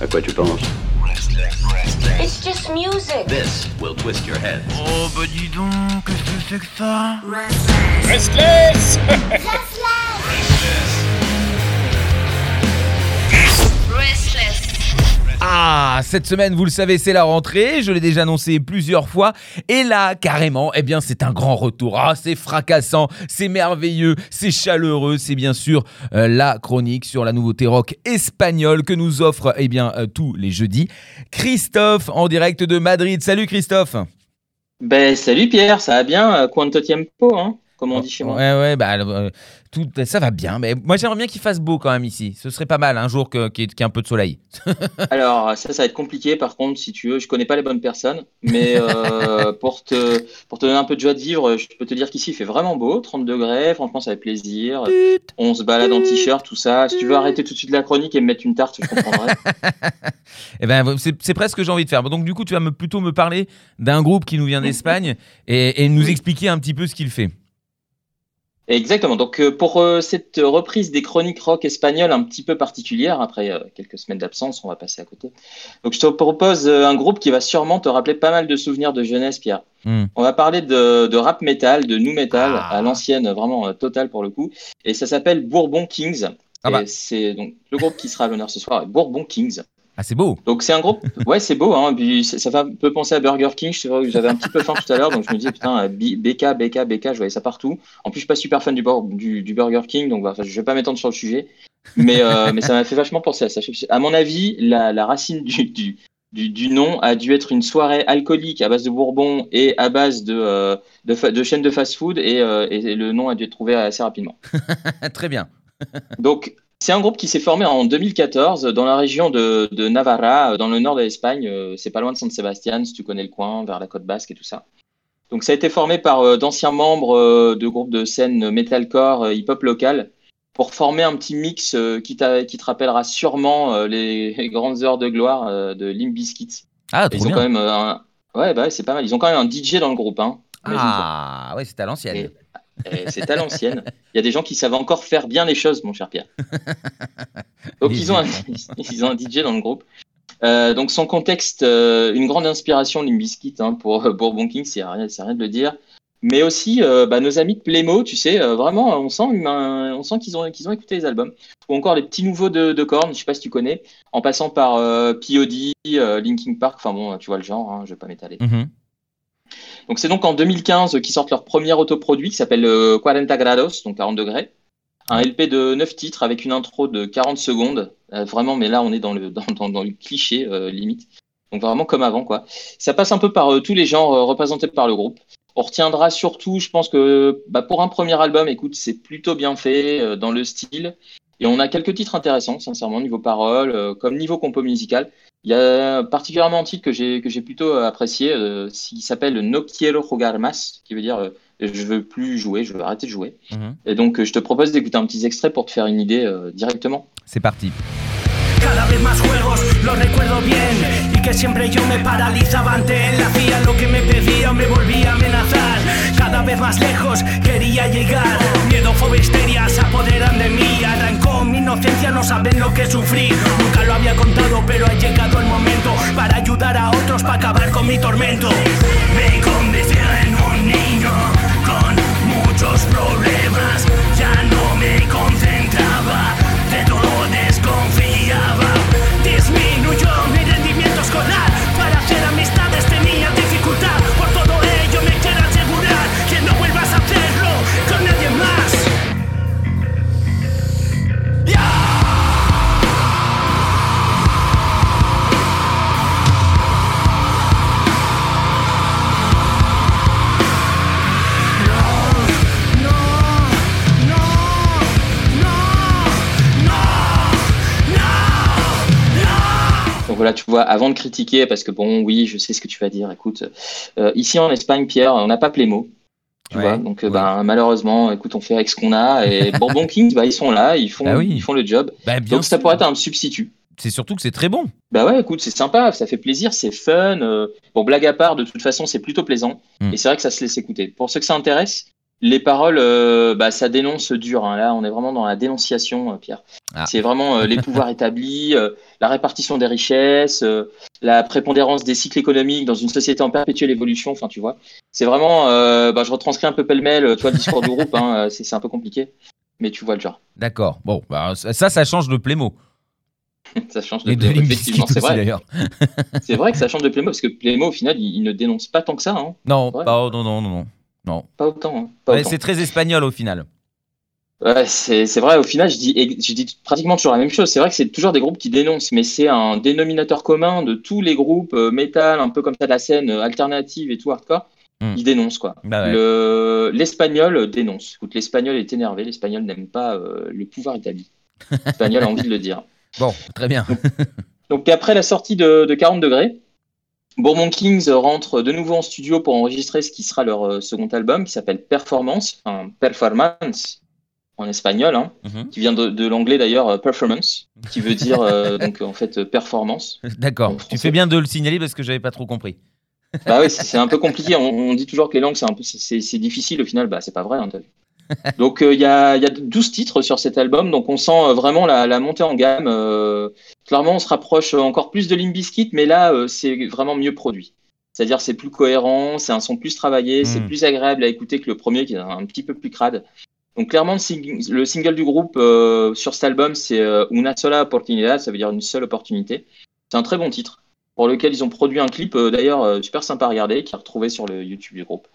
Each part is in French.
À quoi tu penses It's just music. This will twist your head. Oh bah dis donc, qu'est-ce que c'est que ça? Restless Restless. Ah, cette semaine, vous le savez, c'est la rentrée. Je l'ai déjà annoncé plusieurs fois. Et là, carrément, eh bien, c'est un grand retour. Ah, c'est fracassant, c'est merveilleux, c'est chaleureux. C'est bien sûr euh, la chronique sur la nouveauté rock espagnole que nous offre, eh bien, euh, tous les jeudis. Christophe, en direct de Madrid. Salut Christophe. Ben salut Pierre, ça va bien, euh, quanto tiempo, hein, comme on dit chez moi. Ouais, ouais, bah, euh, tout, ça va bien. Mais moi, j'aimerais bien qu'il fasse beau quand même ici. Ce serait pas mal un jour qu'il y ait qu'il y ait un peu de soleil. Alors ça, ça va être compliqué par contre, si tu veux, je connais pas les bonnes personnes, mais euh, pour, te, pour te donner un peu de joie de vivre, je peux te dire qu'ici il fait vraiment beau, 30 degrés, franchement ça fait plaisir, on se balade en t-shirt, tout ça. Si tu veux arrêter tout de suite la chronique et me mettre une tarte, je comprendrais. Eh ben, c'est c'est presque ce que j'ai envie de faire. Donc, du coup, tu vas me, plutôt me parler d'un groupe qui nous vient d'Espagne et, et nous expliquer un petit peu ce qu'il fait. Exactement. Donc euh, pour euh, cette reprise des chroniques rock espagnoles un petit peu particulière, après euh, quelques semaines d'absence, on va passer à côté. Donc je te propose un groupe qui va sûrement te rappeler pas mal de souvenirs de jeunesse, Pierre. Hmm. On va parler de, de rap metal, de nu metal, Ah. à l'ancienne, vraiment totale pour le coup. Et ça s'appelle Bourbon Kings. Ah bah. C'est donc le groupe qui sera à l'honneur ce soir, Bourbon Kings. Ah, c'est beau. Donc c'est un groupe, ouais c'est beau, hein, puis ça, ça fait un peu penser à Burger King, je sais j'avais un petit peu faim tout à l'heure, donc je me disais putain, BK, BK, BK, je voyais ça partout. En plus je suis pas super fan du, bor- du, du Burger King, donc bah, je vais pas m'étendre sur le sujet, mais, euh, mais ça m'a fait vachement penser à ça. À mon avis, la, la racine du, du, du, du nom a dû être une soirée alcoolique à base de bourbon et à base de, euh, de chaînes de fast-food, et, euh, et le nom a dû être trouvé assez rapidement. Très bien. Donc, c'est un groupe qui s'est formé en 2014 dans la région de, de Navarra, euh, dans le nord de l'Espagne. Euh, C'est pas loin de San Sebastián, si tu connais le coin, vers la côte basque et tout ça. Donc, ça a été formé par euh, d'anciens membres de groupes de scène metalcore, hip-hop local, pour former un petit mix qui, te rappellera sûrement les, grandes heures de gloire de Limp Bizkit. Ah, Ils trop ont bien. quand même un... Ouais, bah ouais, c'est pas mal. Ils ont quand même un DJ dans le groupe. Hein. Ah, ouais, c'est à l'ancienne. Et c'est à l'ancienne. Il y a des gens qui savent encore faire bien les choses, mon cher Pierre. Donc ils ont, un, ils ont un DJ dans le groupe. Euh, donc son contexte, euh, une grande inspiration Limbiskit hein, pour euh, Bourbon King, c'est rien, rien de le dire. Mais aussi euh, bah, nos amis de Playmo, tu sais, euh, vraiment, on sent, on qu'ils ont, qu'ils ont écouté les albums. Ou encore les petits nouveaux de, de Korn, je sais pas si tu connais, en passant par euh, POD, euh, Linkin Park, enfin bon, tu vois le genre, hein, je vais pas m'étaler. Mhm. Donc c'est donc en 2015 qu'ils sortent leur premier autoproduit qui s'appelle euh, 40 grados, donc 40 degrés. Un LP de 9 titres avec une intro de 40 secondes. Euh, vraiment, mais là on est dans le, cliché euh, limite. Donc vraiment comme avant quoi. Ça passe un peu par euh, tous les genres euh, représentés par le groupe. On retiendra surtout, je pense que bah, pour un premier album, écoute, c'est plutôt bien fait euh, dans le style. Et on a quelques titres intéressants, sincèrement, niveau parole, euh, comme niveau compo musical. Il y a particulièrement un titre que j'ai que j'ai plutôt apprécié, euh, qui s'appelle No quiero jugar más, qui veut dire euh, je veux plus jouer, je veux arrêter de jouer. Mhm. Et donc euh, je te propose d'écouter un petit extrait pour te faire une idée euh, directement. C'est parti. Cada vez más juegos, lo recuerdo bien Y que siempre yo me paralizaba ante él Hacía lo que me pedía, me volvía a amenazar Cada vez más lejos quería llegar Miedo, fobia, histeria se apoderan de mí Arrancó mi inocencia, no saben lo que sufrí ayudar a otros, para acabar con mi tormento. Me convertí en un niño con muchos problemas. Ya no me avant de critiquer, parce que bon, oui, je sais ce que tu vas dire. Écoute, euh, ici en Espagne, Pierre, on n'a pas Playmo. Tu Ouais, vois, donc euh, ouais. ben, malheureusement, écoute, on fait avec ce qu'on a. Et Bourbon Kings, bah, ils sont là, ils font, Bah oui. ils font le job. Bah, bien Donc ça sûr. pourrait être un substitut. C'est surtout que c'est très bon. Bah ouais, écoute, c'est sympa, ça fait plaisir, c'est fun. euh, bon, blague à part, de toute façon, c'est plutôt plaisant. Mm. Et c'est vrai que ça se laisse écouter. Pour ceux que ça intéresse, Les paroles, euh, bah, ça dénonce dur. hein. Là, on est vraiment dans la dénonciation, euh, Pierre. Ah. C'est vraiment euh, les pouvoirs établis, euh, la répartition des richesses, euh, la prépondérance des cycles économiques dans une société en perpétuelle évolution. Enfin, tu vois, c'est vraiment. euh, bah, je retranscris un peu pêle-mêle, euh, vois, le discours du groupe. Hein, euh, c'est un peu compliqué, mais tu vois le genre. D'accord. Bon, bah, ça, ça change de Plémo. Ça change de Et de Limp effectivement. C'est vrai. d'ailleurs. C'est vrai que ça change de Playmo parce que Playmo, au final, il, il ne dénonce pas tant que ça. Hein. Non, Ouais. non, non, non, non. Non. Pas autant. hein. Pas Ouais, autant. c'est très espagnol au final. Ouais, c'est c'est vrai, au final, je dis, je dis pratiquement toujours la même chose. C'est vrai que c'est toujours des groupes qui dénoncent, mais c'est un dénominateur commun de tous les groupes euh, métal, un peu comme ça de la scène euh, alternative et tout hardcore. Hmm. Ils dénoncent, quoi. Bah ouais. Le- L'espagnol dénonce. Écoute, l'espagnol est énervé, l'espagnol n'aime pas euh, le pouvoir établi. L'espagnol a envie de le dire. Bon, très bien. Donc après la sortie de, de 40 degrés, Bourbon Kings rentre de nouveau en studio pour enregistrer ce qui sera leur euh, second album qui s'appelle Performance, enfin Performance en espagnol, hein, Mhm. qui vient de, de l'anglais d'ailleurs euh, performance, qui veut dire euh, donc en fait performance. D'accord. Tu fais bien de le signaler parce que j'avais pas trop compris. Bah oui, c'est un peu compliqué. On, on dit toujours que les langues c'est un peu c'est difficile au final. Bah c'est pas vrai. hein, donc euh, il y, a, y a 12 titres sur cet album, donc on sent euh, vraiment la, la montée en gamme. euh, clairement, on se rapproche encore plus de Limp Bizkit, mais là euh, c'est vraiment mieux produit. C'est-à-dire c'est plus cohérent, c'est un son plus travaillé, c'est Mm. plus agréable à écouter que le premier qui est un petit peu plus crade. Donc clairement le, sing- le single du groupe sur cet album c'est Una sola oportunidad, ça veut dire une seule opportunité. C'est un très bon titre pour lequel ils ont produit un clip d'ailleurs super sympa à regarder qui est retrouvé sur le YouTube du groupe.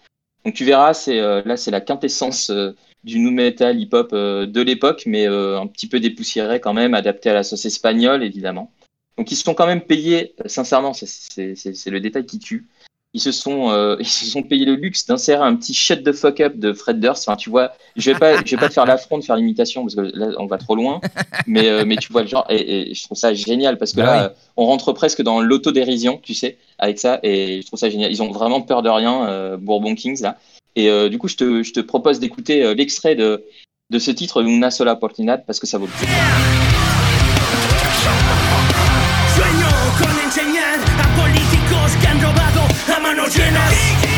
Donc tu verras, c'est euh, là c'est la quintessence euh, du nu metal hip hop euh, de l'époque, mais un petit peu dépoussiéré quand même, adapté à la sauce espagnole évidemment. Donc ils se sont quand même payés, sincèrement, c'est le détail qui tue. Ils se sont euh, ils se sont payés le luxe d'insérer un petit shut the fuck up de Fred Durst. Enfin tu vois, je vais pas je vais pas te faire l'affront de faire l'imitation parce que là on va trop loin, mais euh, mais tu vois le genre et, et je trouve ça génial parce que Bah là oui. on rentre presque dans l'autodérision, tu sais, avec ça, et je trouve ça génial. Ils ont vraiment peur de rien, euh, Bourbon Kings, là. Et du coup, je te, je te propose d'écouter l'extrait de, de ce titre, Una sola oportunidad, parce que ça vaut le coup. A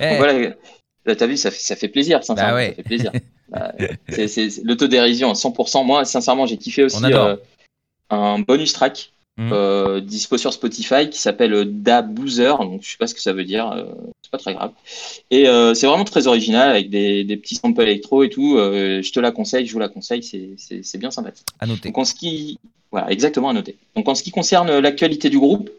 voilà, là, t'as vu, ça fait, ça fait plaisir, sincèrement, Bah ouais. ça fait plaisir. Bah, c'est- l'autodérision à 100%. Moi, sincèrement, j'ai kiffé aussi euh, un bonus track Mhm. euh, dispo sur Spotify qui s'appelle Da Boozer. Donc, je sais pas ce que ça veut dire, euh, c'est pas très grave. Et euh, c'est vraiment très original avec des, des petits samples électro et tout. euh, je te la conseille, je vous la conseille, c'est- bien sympathique. À noter. Donc en ce qui, voilà, exactement à noter. Donc en ce qui concerne l'actualité du groupe,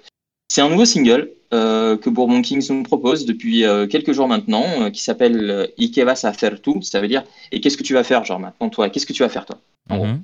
c'est un nouveau single euh, que Bourbon Kings nous propose depuis euh, quelques jours maintenant, euh, qui s'appelle euh, ¿Y qué vas a hacer tú? Ça veut dire et qu'est-ce que tu vas faire, genre maintenant toi? Qu'est-ce que tu vas faire toi? En gros. Mhm.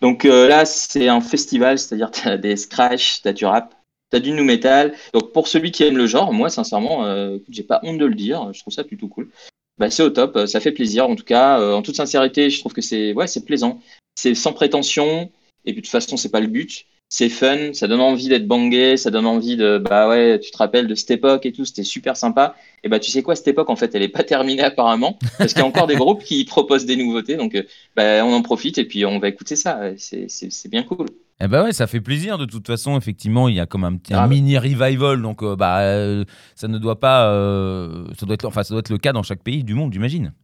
Donc là, c'est un festival, c'est-à-dire tu as des scratch, tu as du rap, tu as du new metal. Donc pour celui qui aime le genre, moi sincèrement, j'ai pas honte de le dire, je trouve ça plutôt cool. Bah, c'est au top, ça fait plaisir en tout cas. en toute sincérité, je trouve que c'est ouais, c'est plaisant. C'est sans prétention, et puis de toute façon, c'est pas le but. C'est fun, ça donne envie d'être bangé, ça donne envie de bah ouais, tu te rappelles de cette époque et tout, c'était super sympa. Et bah tu sais quoi, cette époque en fait, elle est pas terminée apparemment, parce qu'il y a encore des groupes qui proposent des nouveautés, donc euh, bah, on en profite et puis on va écouter ça. C'est bien cool. Eh ben ouais, ça fait plaisir. De toute façon, effectivement, il y a comme un, petit- un Ah mini revival, donc euh, bah euh, ça ne doit pas, euh, ça doit être, enfin ça doit être le cas dans chaque pays du monde, j'imagine.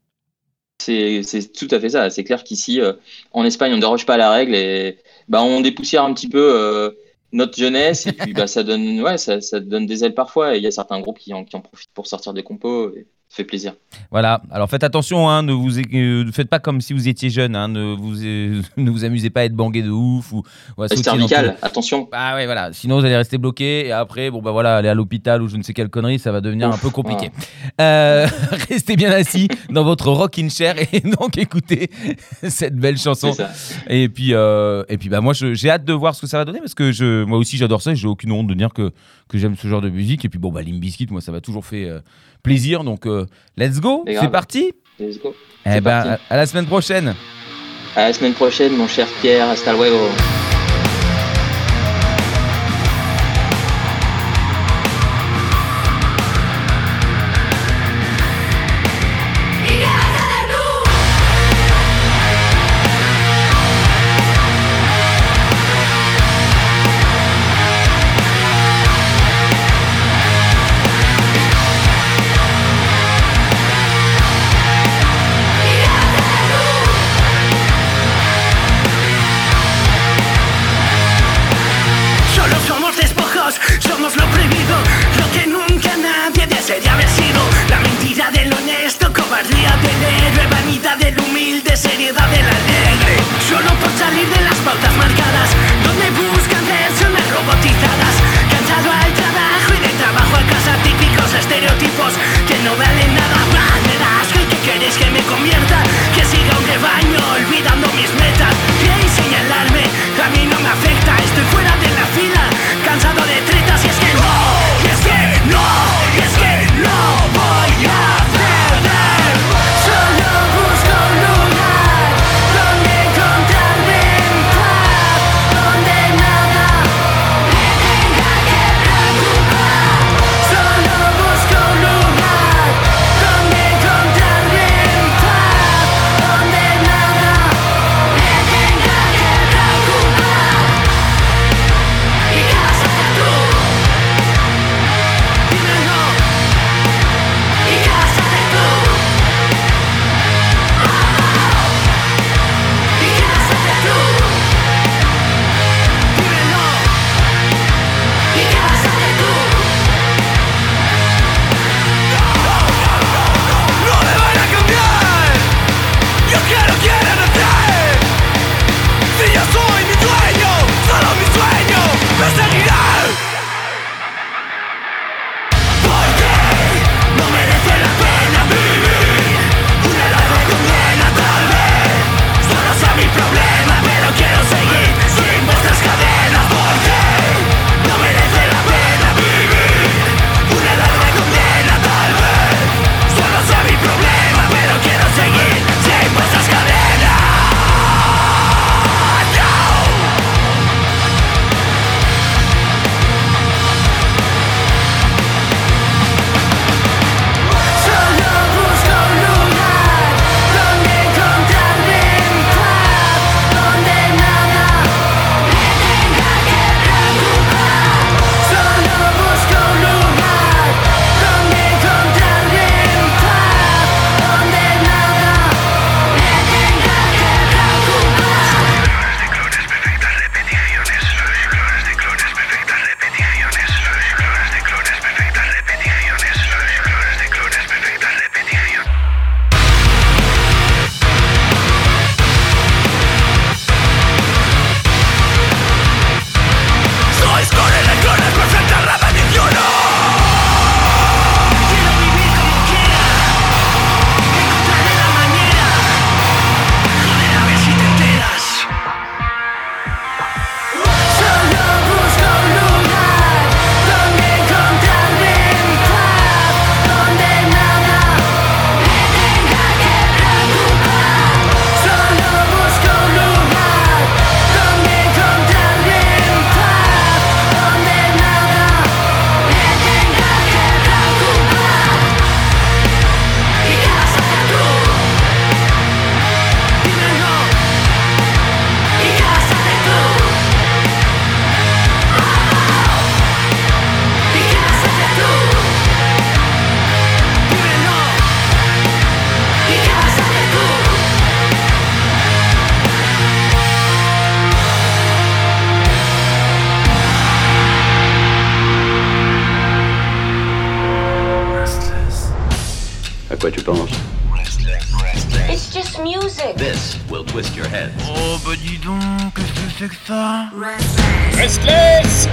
C'est tout à fait ça. C'est clair qu'ici, euh, en Espagne, on ne déroge pas la règle et bah, on dépoussière un petit peu euh, notre jeunesse et puis bah, ça donne, ouais, ça, donne des ailes parfois. Et il y a certains groupes qui en, profitent pour sortir des compos. Fait plaisir. Voilà. Alors faites attention, hein, ne vous euh, faites pas comme si vous étiez jeune. Hein, ne vous euh, ne vous amusez pas à être bangué de ouf ou, ou à cervical, attention. Ah ouais, voilà. Sinon vous allez rester bloqué et après, bon bah voilà, aller à l'hôpital ou je ne sais quelle connerie, ça va devenir Ouf, un peu compliqué. Euh, restez bien assis dans votre rocking chair et donc écoutez cette belle chanson. Et puis, euh, et puis bah, moi, j'ai hâte de voir ce que ça va donner parce que je, moi aussi, j'adore ça. et J'ai aucune honte de dire que, que j'aime ce genre de musique. Et puis, bon, bah, Limp Bizkit, moi, ça m'a toujours fait euh, plaisir. Donc, euh, let's go. C'est parti. Let's go. Eh ben, à la semaine prochaine. À la semaine prochaine, mon cher Pierre. Hasta luego. Seriedad del alegre. Solo por salir de las pautas marcadas, donde buscan personas robotizadas. Cansado al trabajo y de trabajo a casa, típicos estereotipos que no valen nada y que queréis que me convierta, que siga un rebaño olvidando mis metas. Quoi tu penses It's just music. This will twist your head. Oh bah dis donc, qu'est-ce que c'est que ça Restless Restless.